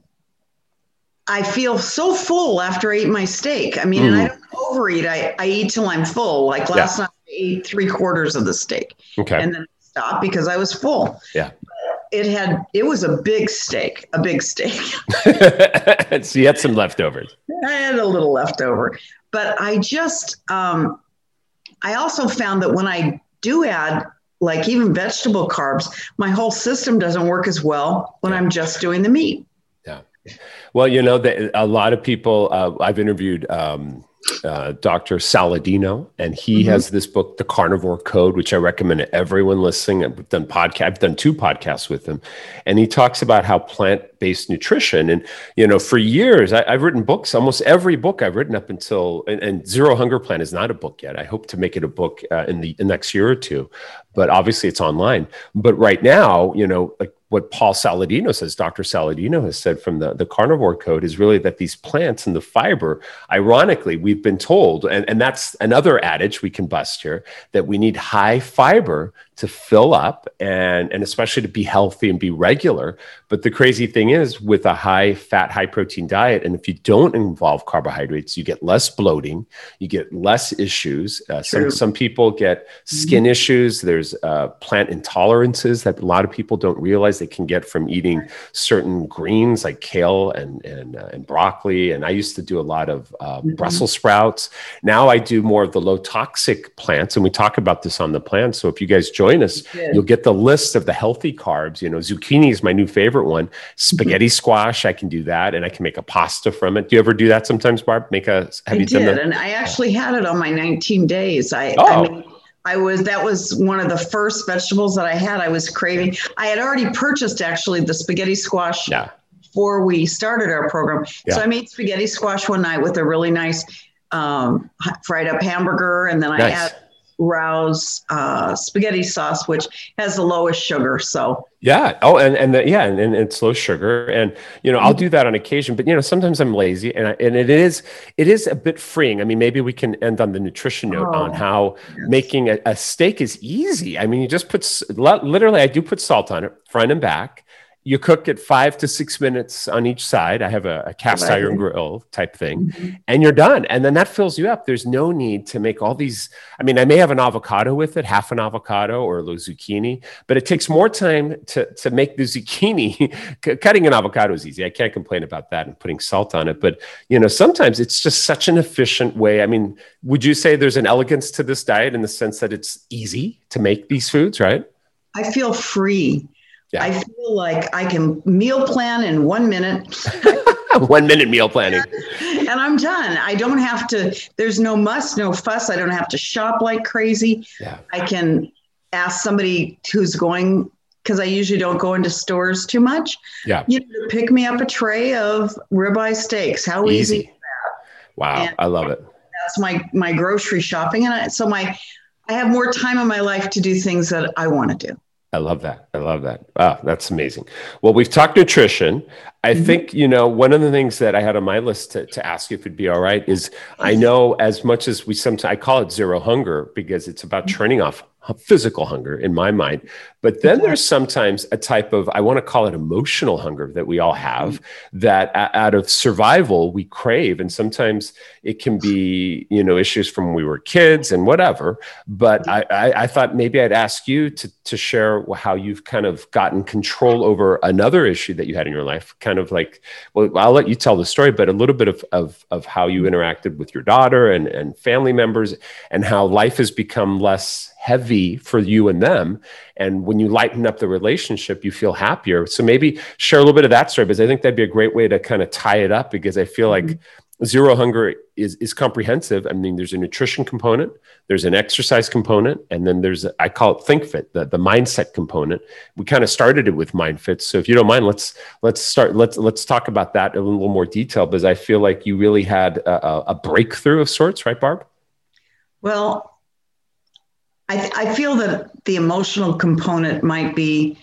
I feel so full after I eat my steak. I mean, mm. and I mm. don't overeat. I, I eat till I'm full. Like last yeah. night, I ate three quarters of the steak.
Okay.
And then stop because I was full.
Yeah
it had it was a big steak, a big steak.
so you had some leftovers.
I had a little leftover, but I just um, I also found that when I do add like even vegetable carbs, my whole system doesn't work as well when I'm just doing the meat.
Yeah. Well, you know, the, a lot of people uh, I've interviewed. Um, uh, Dr. Saladino, and he mm-hmm. has this book, The Carnivore Code, which I recommend to everyone listening. I've done podcast, I've done two podcasts with him, and he talks about how plant-based nutrition. And you know, for years, I, have written books. Almost every book I've written up until, and, and, Zero Hunger Plan is not a book yet. I hope to make it a book uh, in the, the next year or two, but obviously it's online. But right now, you know, like what Paul Saladino says, Dr. Saladino has said from the, the carnivore code is really that these plants and the fiber, ironically, we've been told, and, and that's another adage we can bust here, that we need high fiber to fill up and, and especially to be healthy and be regular. But the crazy thing is, with a high fat, high protein diet, and if you don't involve carbohydrates, you get less bloating, you get less issues. Uh, some, some people get skin mm-hmm. issues. There's uh, plant intolerances that a lot of people don't realize they can get from eating certain greens like kale and, and, uh, and broccoli. And I used to do a lot of uh, mm-hmm. Brussels sprouts. Now I do more of the low toxic plants. And we talk about this on the plan. So if you guys join join us, you'll get the list of the healthy carbs. You know, zucchini is my new favorite one. Spaghetti squash, I can do that, and I can make a pasta from it. Do you ever do that sometimes, Barb? Make a
have I you did, done that? And I actually had it on my 19 days. I, oh. I I was that was one of the first vegetables that I had. I was craving. I had already purchased actually the spaghetti squash yeah. before we started our program. Yeah. So I made spaghetti squash one night with a really nice um, fried up hamburger, and then I nice. had Rao's uh, spaghetti sauce, which has the lowest sugar. So
yeah. Oh, and and the, yeah, and, and it's low sugar, and you know I'll do that on occasion, but you know sometimes I'm lazy, and I, and it is it is a bit freeing. I mean, maybe we can end on the nutrition note oh, on how yes. making a, a steak is easy. I mean, you just put literally, I do put salt on it, front and back you cook it five to six minutes on each side. I have a, a cast right. iron grill type thing, mm-hmm. and you're done. And then that fills you up. There's no need to make all these. I mean, I may have an avocado with it, half an avocado or a little zucchini, but it takes more time to, to make the zucchini. Cutting an avocado is easy. I can't complain about that and putting salt on it. But, you know, sometimes it's just such an efficient way. I mean, would you say there's an elegance to this diet in the sense that it's easy to make these foods, right?
I feel free yeah. I feel like I can meal plan in one minute.
one minute meal planning.
and I'm done. I don't have to, there's no muss, no fuss. I don't have to shop like crazy. Yeah. I can ask somebody who's going, because I usually don't go into stores too much.
Yeah.
You know, pick me up a tray of ribeye steaks. How easy, easy
Wow. And I love it.
That's my my grocery shopping. And I, so my I have more time in my life to do things that I want to do.
I love that. I love that. Wow, that's amazing. Well, we've talked nutrition. I mm-hmm. think, you know, one of the things that I had on my list to, to ask you if it'd be all right is I know as much as we sometimes, I call it zero hunger because it's about mm-hmm. turning off physical hunger in my mind. But then there's sometimes a type of, I want to call it emotional hunger that we all have mm-hmm. that out of survival we crave. And sometimes it can be, you know, issues from when we were kids and whatever. But mm-hmm. I, I, I thought maybe I'd ask you to, to share how you've kind of gotten control over another issue that you had in your life. Kind of like, well, I'll let you tell the story, but a little bit of, of, of how you mm-hmm. interacted with your daughter and, and family members and how life has become less heavy for you and them. And when you lighten up the relationship, you feel happier. So maybe share a little bit of that story because I think that'd be a great way to kind of tie it up because I feel mm-hmm. like zero hunger is is comprehensive. I mean, there's a nutrition component, there's an exercise component, and then there's I call it think fit, the, the mindset component. We kind of started it with mind fit. So if you don't mind, let's let's start let's let's talk about that in a little more detail because I feel like you really had a, a breakthrough of sorts, right, Barb?
Well, I, I feel that the emotional component might be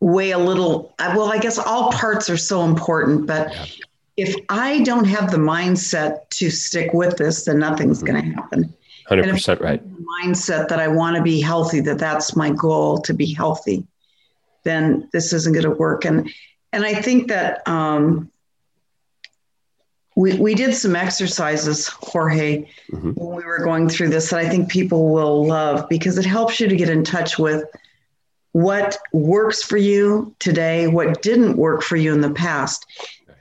way a little well i guess all parts are so important but yeah. if i don't have the mindset to stick with this then nothing's mm-hmm. going to happen
100% right
mindset that i want to be healthy that that's my goal to be healthy then this isn't going to work and and i think that um, we, we did some exercises, Jorge, mm-hmm. when we were going through this that I think people will love because it helps you to get in touch with what works for you today, what didn't work for you in the past.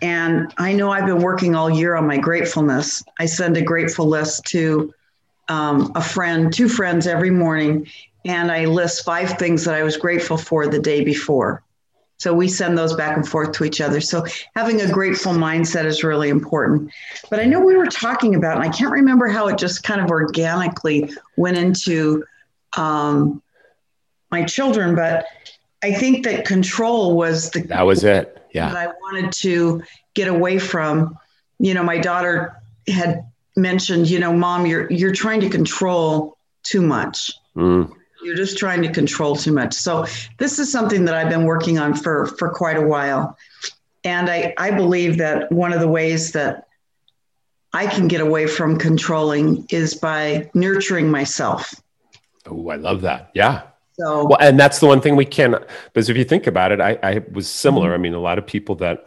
And I know I've been working all year on my gratefulness. I send a grateful list to um, a friend, two friends every morning, and I list five things that I was grateful for the day before. So we send those back and forth to each other. So having a grateful mindset is really important. But I know we were talking about, and I can't remember how it just kind of organically went into um, my children, but I think that control was the
that was it. Yeah,
that I wanted to get away from. You know, my daughter had mentioned, you know, mom, you're you're trying to control too much. Mm. You're just trying to control too much. So this is something that I've been working on for for quite a while. And I, I believe that one of the ways that I can get away from controlling is by nurturing myself.
Oh, I love that. Yeah. So, well, and that's the one thing we can, because if you think about it, I, I was similar. Mm-hmm. I mean, a lot of people that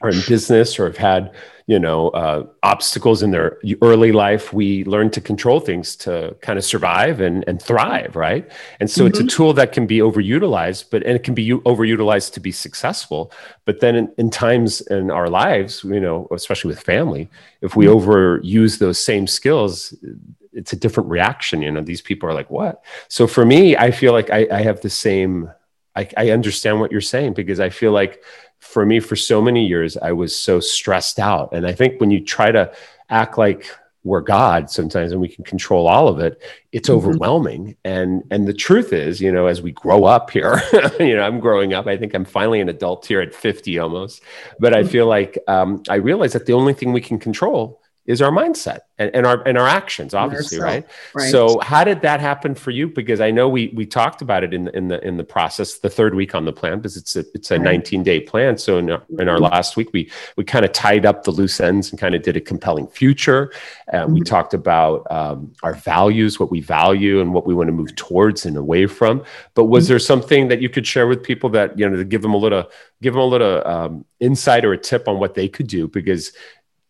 are in business or have had you know uh, obstacles in their early life we learn to control things to kind of survive and, and thrive right and so mm-hmm. it's a mm-hmm. tool that can be overutilized but and it can be overutilized to be successful but then in, in times in our lives you know especially with family if we mm-hmm. overuse those same skills it's a different reaction you know these people are like what so for me i feel like i, I have the same I, I understand what you're saying because i feel like for me for so many years i was so stressed out and i think when you try to act like we're god sometimes and we can control all of it it's mm-hmm. overwhelming and and the truth is you know as we grow up here you know i'm growing up i think i'm finally an adult here at 50 almost but i mm-hmm. feel like um, i realize that the only thing we can control is our mindset and, and our and our actions obviously right? right? so how did that happen for you because i know we we talked about it in the in the in the process the third week on the plan because it's a it's a right. 19 day plan so in our, in our mm-hmm. last week we we kind of tied up the loose ends and kind of did a compelling future uh, mm-hmm. we talked about um, our values what we value and what we want to move towards and away from but was mm-hmm. there something that you could share with people that you know to give them a little give them a little um, insight or a tip on what they could do because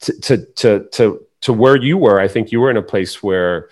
to to to to where you were, I think you were in a place where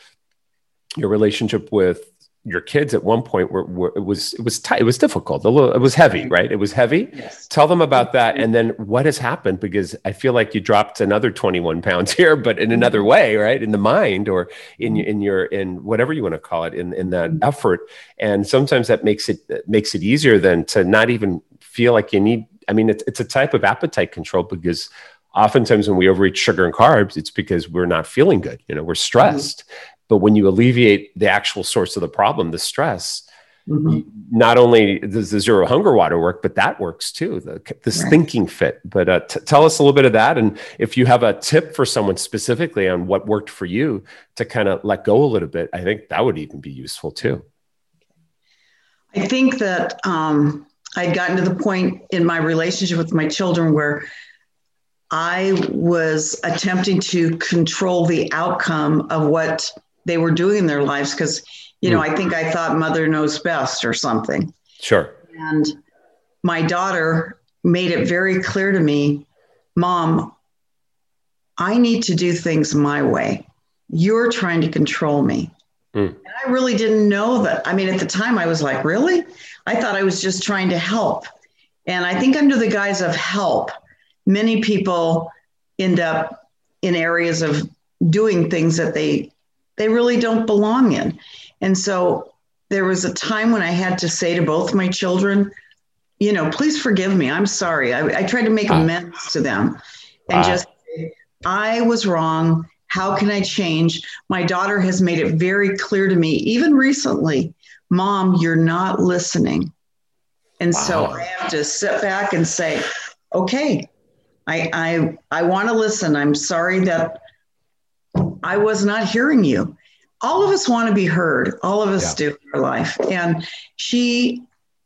your relationship with your kids at one point were, were it was it was tight, it was difficult, a little, it was heavy, right? It was heavy. Yes. Tell them about that, and then what has happened because I feel like you dropped another twenty one pounds here, but in another mm-hmm. way, right? In the mind or in mm-hmm. in your in whatever you want to call it, in in that mm-hmm. effort, and sometimes that makes it makes it easier than to not even feel like you need. I mean, it's it's a type of appetite control because oftentimes when we overeat sugar and carbs, it's because we're not feeling good. You know, we're stressed. Mm-hmm. But when you alleviate the actual source of the problem, the stress, mm-hmm. not only does the zero hunger water work, but that works too. The, this right. thinking fit. But uh, t- tell us a little bit of that, and if you have a tip for someone specifically on what worked for you to kind of let go a little bit, I think that would even be useful too.
I think that um, I'd gotten to the point in my relationship with my children where I was attempting to control the outcome of what they were doing in their lives because, you know, mm. I think I thought mother knows best or something.
Sure.
And my daughter made it very clear to me Mom, I need to do things my way. You're trying to control me. Mm. And I really didn't know that. I mean, at the time, I was like, Really? I thought I was just trying to help. And I think, under the guise of help, many people end up in areas of doing things that they they really don't belong in. And so there was a time when I had to say to both my children, you know, please forgive me. I'm sorry. I, I tried to make amends to them and just I was wrong. How can I change? My daughter has made it very clear to me, even recently, Mom, you're not listening. And wow. so I have to sit back and say, okay, I I I want to listen. I'm sorry that I was not hearing you. All of us want to be heard. All of us yeah. do in our life. And she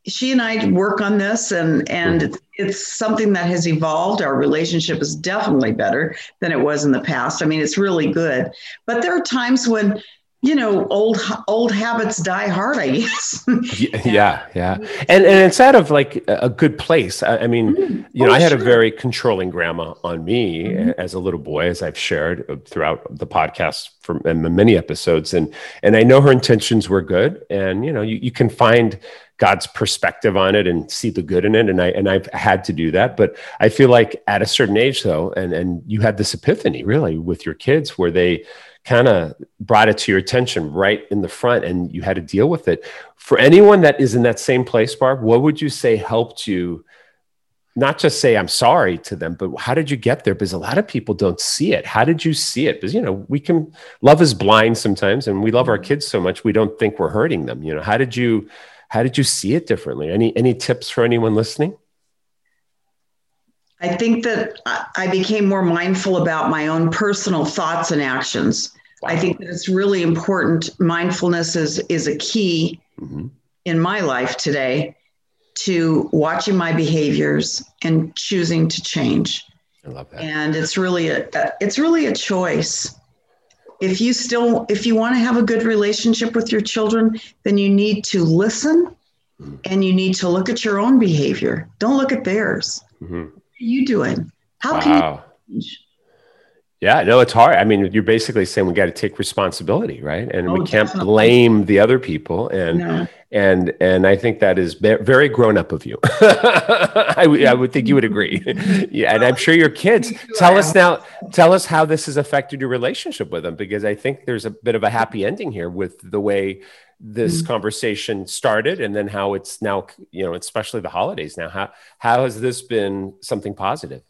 she and I work on this and and mm-hmm. it's something that has evolved. Our relationship is definitely better than it was in the past. I mean, it's really good. But there are times when you know, old old habits die hard. I guess.
yeah, yeah, and and it's out of like a good place. I, I mean, mm you know, oh, I had sure. a very controlling grandma on me mm-hmm. as a little boy, as I've shared uh, throughout the podcast from many episodes, and and I know her intentions were good, and you know, you, you can find God's perspective on it and see the good in it. And I and I've had to do that. But I feel like at a certain age though, and and you had this epiphany really with your kids where they kind of brought it to your attention right in the front and you had to deal with it. For anyone that is in that same place, Barb, what would you say helped you not just say I'm sorry to them, but how did you get there? Because a lot of people don't see it. How did you see it? Because you know, we can love is blind sometimes and we love our kids so much we don't think we're hurting them. You know, how did you how did you see it differently? Any any tips for anyone listening?
I think that I became more mindful about my own personal thoughts and actions. Wow. I think that it's really important. Mindfulness is, is a key mm-hmm. in my life today to watching my behaviors and choosing to change.
I love that.
And it's really a it's really a choice. If you still if you want to have a good relationship with your children, then you need to listen mm-hmm. and you need to look at your own behavior. Don't look at theirs. Mm-hmm you doing? How wow. can you change?
Yeah, no, it's hard. I mean, you're basically saying we got to take responsibility, right? And oh, we can't definitely. blame the other people. And no. and and I think that is very grown up of you. I, I would think you would agree. yeah, and I'm sure your kids. Tell us now. Tell us how this has affected your relationship with them, because I think there's a bit of a happy ending here with the way this mm-hmm. conversation started and then how it's now you know especially the holidays now how how has this been something positive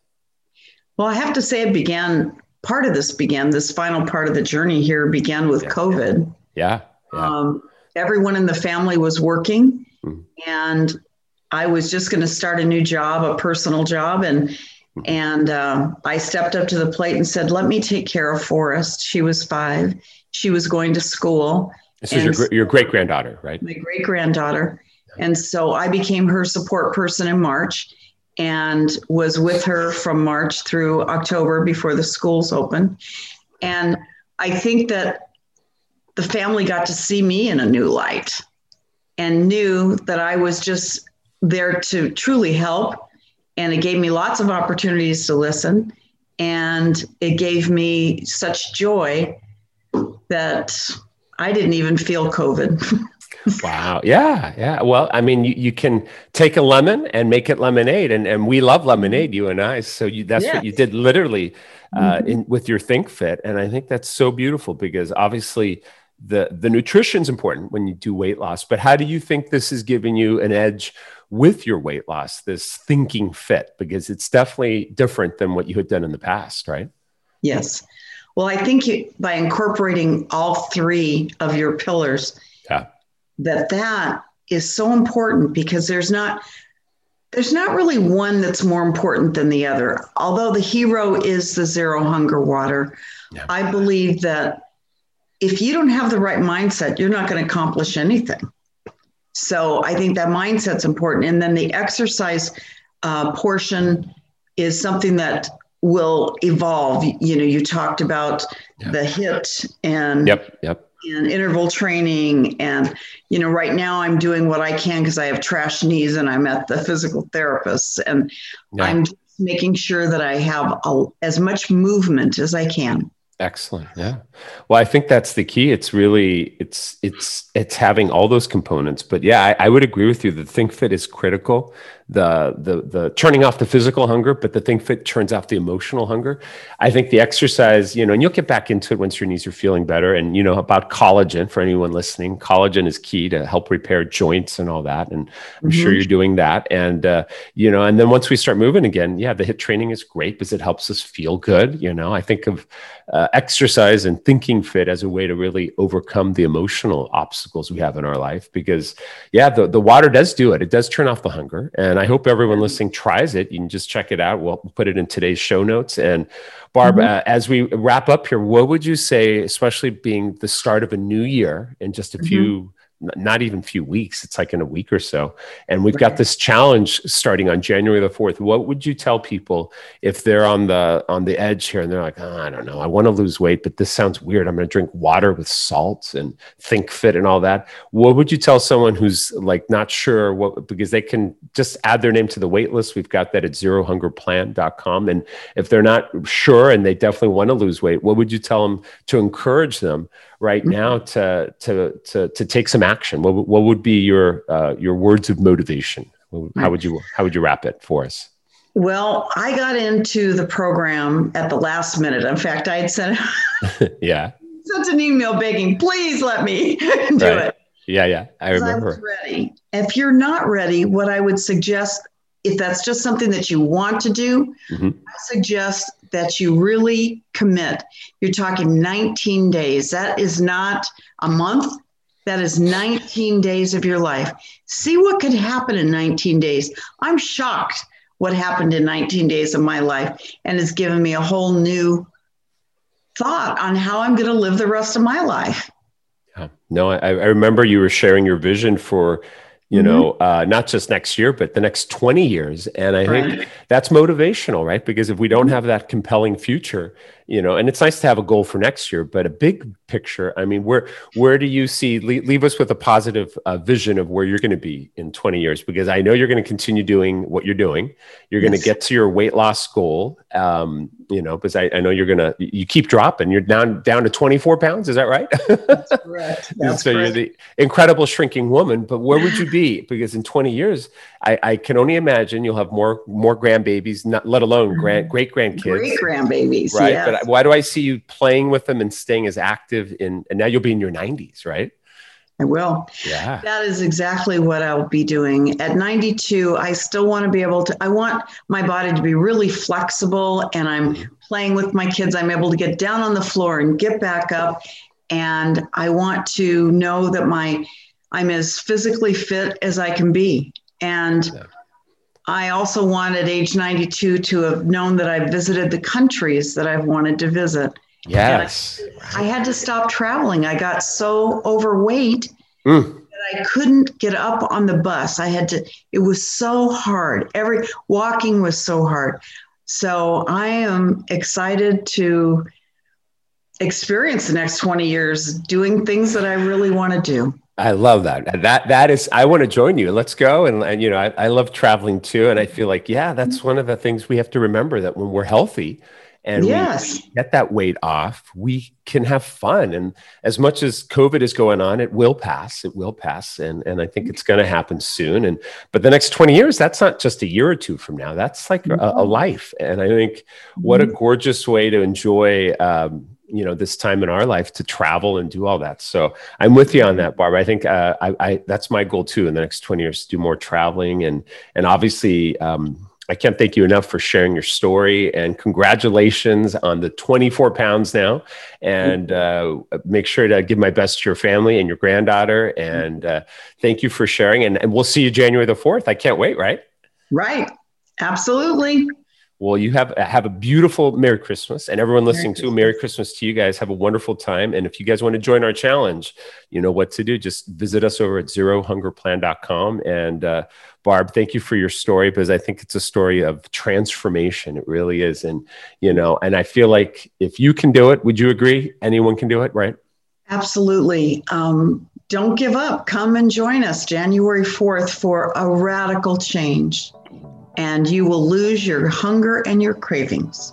well i have to say it began part of this began this final part of the journey here began with
yeah.
covid
yeah, yeah. Um,
everyone in the family was working mm-hmm. and i was just going to start a new job a personal job and mm-hmm. and uh, i stepped up to the plate and said let me take care of forrest she was five she was going to school
this is your, your great granddaughter, right?
My great granddaughter. And so I became her support person in March and was with her from March through October before the schools opened. And I think that the family got to see me in a new light and knew that I was just there to truly help. And it gave me lots of opportunities to listen. And it gave me such joy that I didn't even feel COVID.
wow. Yeah. Yeah. Well, I mean, you, you can take a lemon and make it lemonade. And, and we love lemonade, you and I. So you, that's yes. what you did literally uh, mm-hmm. in, with your Think Fit. And I think that's so beautiful because obviously the, the nutrition is important when you do weight loss. But how do you think this is giving you an edge with your weight loss, this thinking fit? Because it's definitely different than what you had done in the past, right?
Yes. Well, I think you, by incorporating all three of your pillars, yeah. that that is so important because there's not there's not really one that's more important than the other. Although the hero is the zero hunger water, yeah. I believe that if you don't have the right mindset, you're not going to accomplish anything. So I think that mindset's important. And then the exercise uh, portion is something that will evolve. You know, you talked about yep. the HIIT and
yep, yep.
And interval training, and you know, right now I'm doing what I can because I have trash knees, and I'm at the physical therapist, and I'm making sure that I have a, as much movement as I can.
Excellent. Yeah. Well, I think that's the key. It's really it's it's it's having all those components. But yeah, I, I would agree with you. The think fit is critical the the the turning off the physical hunger, but the think fit turns off the emotional hunger. I think the exercise, you know, and you'll get back into it once your knees are feeling better. And you know about collagen for anyone listening, collagen is key to help repair joints and all that. And I'm mm-hmm. sure you're doing that. And uh, you know, and then once we start moving again, yeah, the HIIT training is great because it helps us feel good. You know, I think of uh, exercise and thinking fit as a way to really overcome the emotional obstacles we have in our life. Because yeah, the the water does do it. It does turn off the hunger and I hope everyone listening tries it. You can just check it out. We'll put it in today's show notes. And Barb, mm-hmm. uh, as we wrap up here, what would you say, especially being the start of a new year in just a mm-hmm. few not even a few weeks it's like in a week or so. And we've right. got this challenge starting on january the 4th what would you tell people if they're on the on the edge here and they're like oh, i don't know i want to lose weight but this sounds weird. I'm going to drink water with salt and think fit and all that. What would you tell someone who's like not sure what because they can just add their name to the wait list? We've got that at zerohungerplan.com and if they're not sure and they definitely want to lose weight what would you tell them to encourage them right mm-hmm. now to to to to take some action? What what would be your uh, your words of motivation? How would you how would you wrap it for us?
Well, I got into the program at the last minute. In fact, I had sent
yeah
sent an email begging, please let me do right. it.
Yeah, yeah, I remember.
I ready. If you're not ready, what I would suggest, if that's just something that you want to do, mm-hmm. I suggest that you really commit. You're talking 19 days. That is not a month. That is 19 days of your life. See what could happen in 19 days. I'm shocked what happened in 19 days of my life and it's given me a whole new thought on how I'm going to live the rest of my life.
Yeah. No, I, I remember you were sharing your vision for you mm-hmm. know, uh, not just next year, but the next 20 years. And I right. think that's motivational, right? Because if we don't mm-hmm. have that compelling future, you know, and it's nice to have a goal for next year, but a big picture, I mean, where where do you see? Leave, leave us with a positive uh, vision of where you're going to be in 20 years, because I know you're going to continue doing what you're doing. You're going to get to your weight loss goal, um, you know, because I, I know you're going to. You keep dropping. You're down down to 24 pounds. Is that right?
That's correct. That's
so
correct.
you're the incredible shrinking woman. But where would you be? Because in 20 years, I, I can only imagine you'll have more more grandbabies, not let alone grand mm-hmm. great grandkids,
great grandbabies,
right? Yes. But why do I see you playing with them and staying as active in? And now you'll be in your 90s, right?
I will.
Yeah.
That is exactly what I'll be doing. At 92, I still want to be able to, I want my body to be really flexible and I'm playing with my kids. I'm able to get down on the floor and get back up. And I want to know that my, I'm as physically fit as I can be. And yeah. I also want at age 92 to have known that I visited the countries that I've wanted to visit.
Yes.
I, I, had to stop traveling. I got so overweight mm. that I couldn't get up on the bus. I had to, it was so hard. Every walking was so hard. So I am excited to experience the next 20 years doing things that I really want to do.
I love that. That that is. I want to join you. Let's go. And, and you know, I, I love traveling too. And I feel like, yeah, that's one of the things we have to remember that when we're healthy and yes. we get that weight off, we can have fun. And as much as COVID is going on, it will pass. It will pass. And and I think it's going to happen soon. And but the next twenty years, that's not just a year or two from now. That's like a, a life. And I think what a mm-hmm. gorgeous way to enjoy. Um, you know this time in our life to travel and do all that. So i'm with you on that barb. I think uh, I, I, that's my goal too in the next 20 years to do more traveling and and obviously um, i can't thank you enough for sharing your story and congratulations on the 24 pounds now. And uh, make sure to give my best to your family and your granddaughter. And uh, thank you for sharing and, and we'll see you january the 4th i can't wait right?
Right. Absolutely
well, you have have a beautiful Merry Christmas, and everyone listening Merry to Merry Christmas to you guys. Have a wonderful time, and if you guys want to join our challenge, you know what to do. Just visit us over at zerohungerplan.com. And uh, Barb, thank you for your story because I think it's a story of transformation. It really is, and you know, and I feel like if you can do it, would you agree? Anyone can do it, right?
Absolutely. Um, don't give up. Come and join us January 4th for a radical change and you will lose your hunger and your cravings.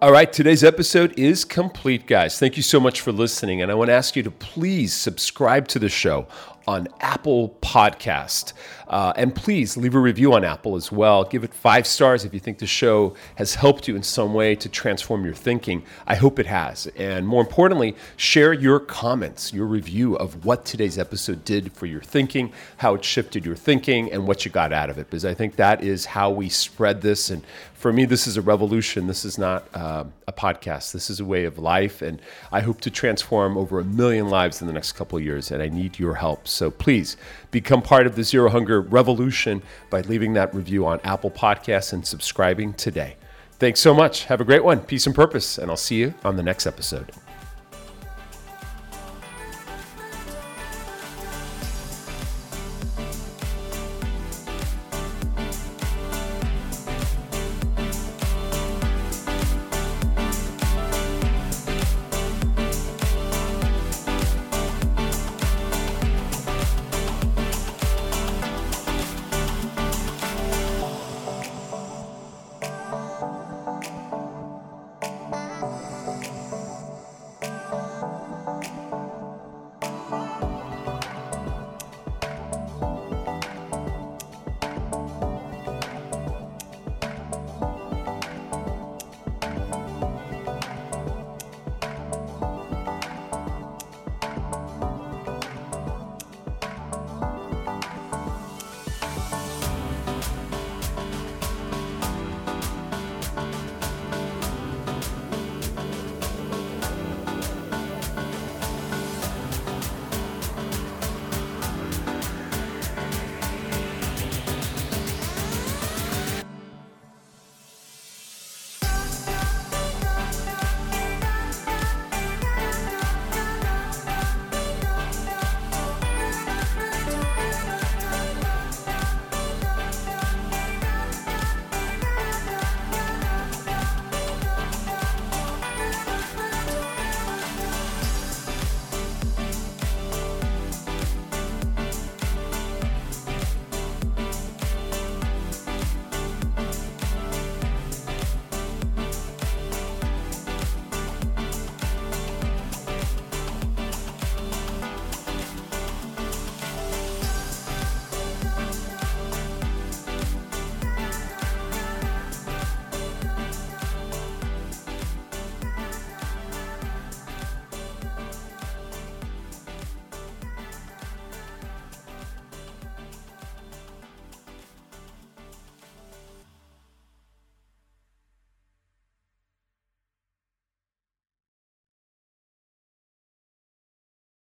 All right, today's episode is complete, guys. Thank you so much for listening. And I want to ask you to please subscribe to the show on Apple Podcast. Uh, and please leave a review on Apple as well. Give it five stars if you think the show has helped you in some way to transform your thinking. I hope it has. And more importantly, share your comments, your review of what today's episode did for your thinking, how it shifted your thinking, and what you got out of it. Because I think that is how we spread this and for me, this is a revolution. This is not uh, a podcast. This is a way of life. And I hope to transform over a million lives in the next couple of years. And I need your help. So please become part of the Zero Hunger revolution by leaving that review on Apple Podcasts and subscribing today. Thanks so much. Have a great one. Peace and purpose. And I'll see you on the next episode.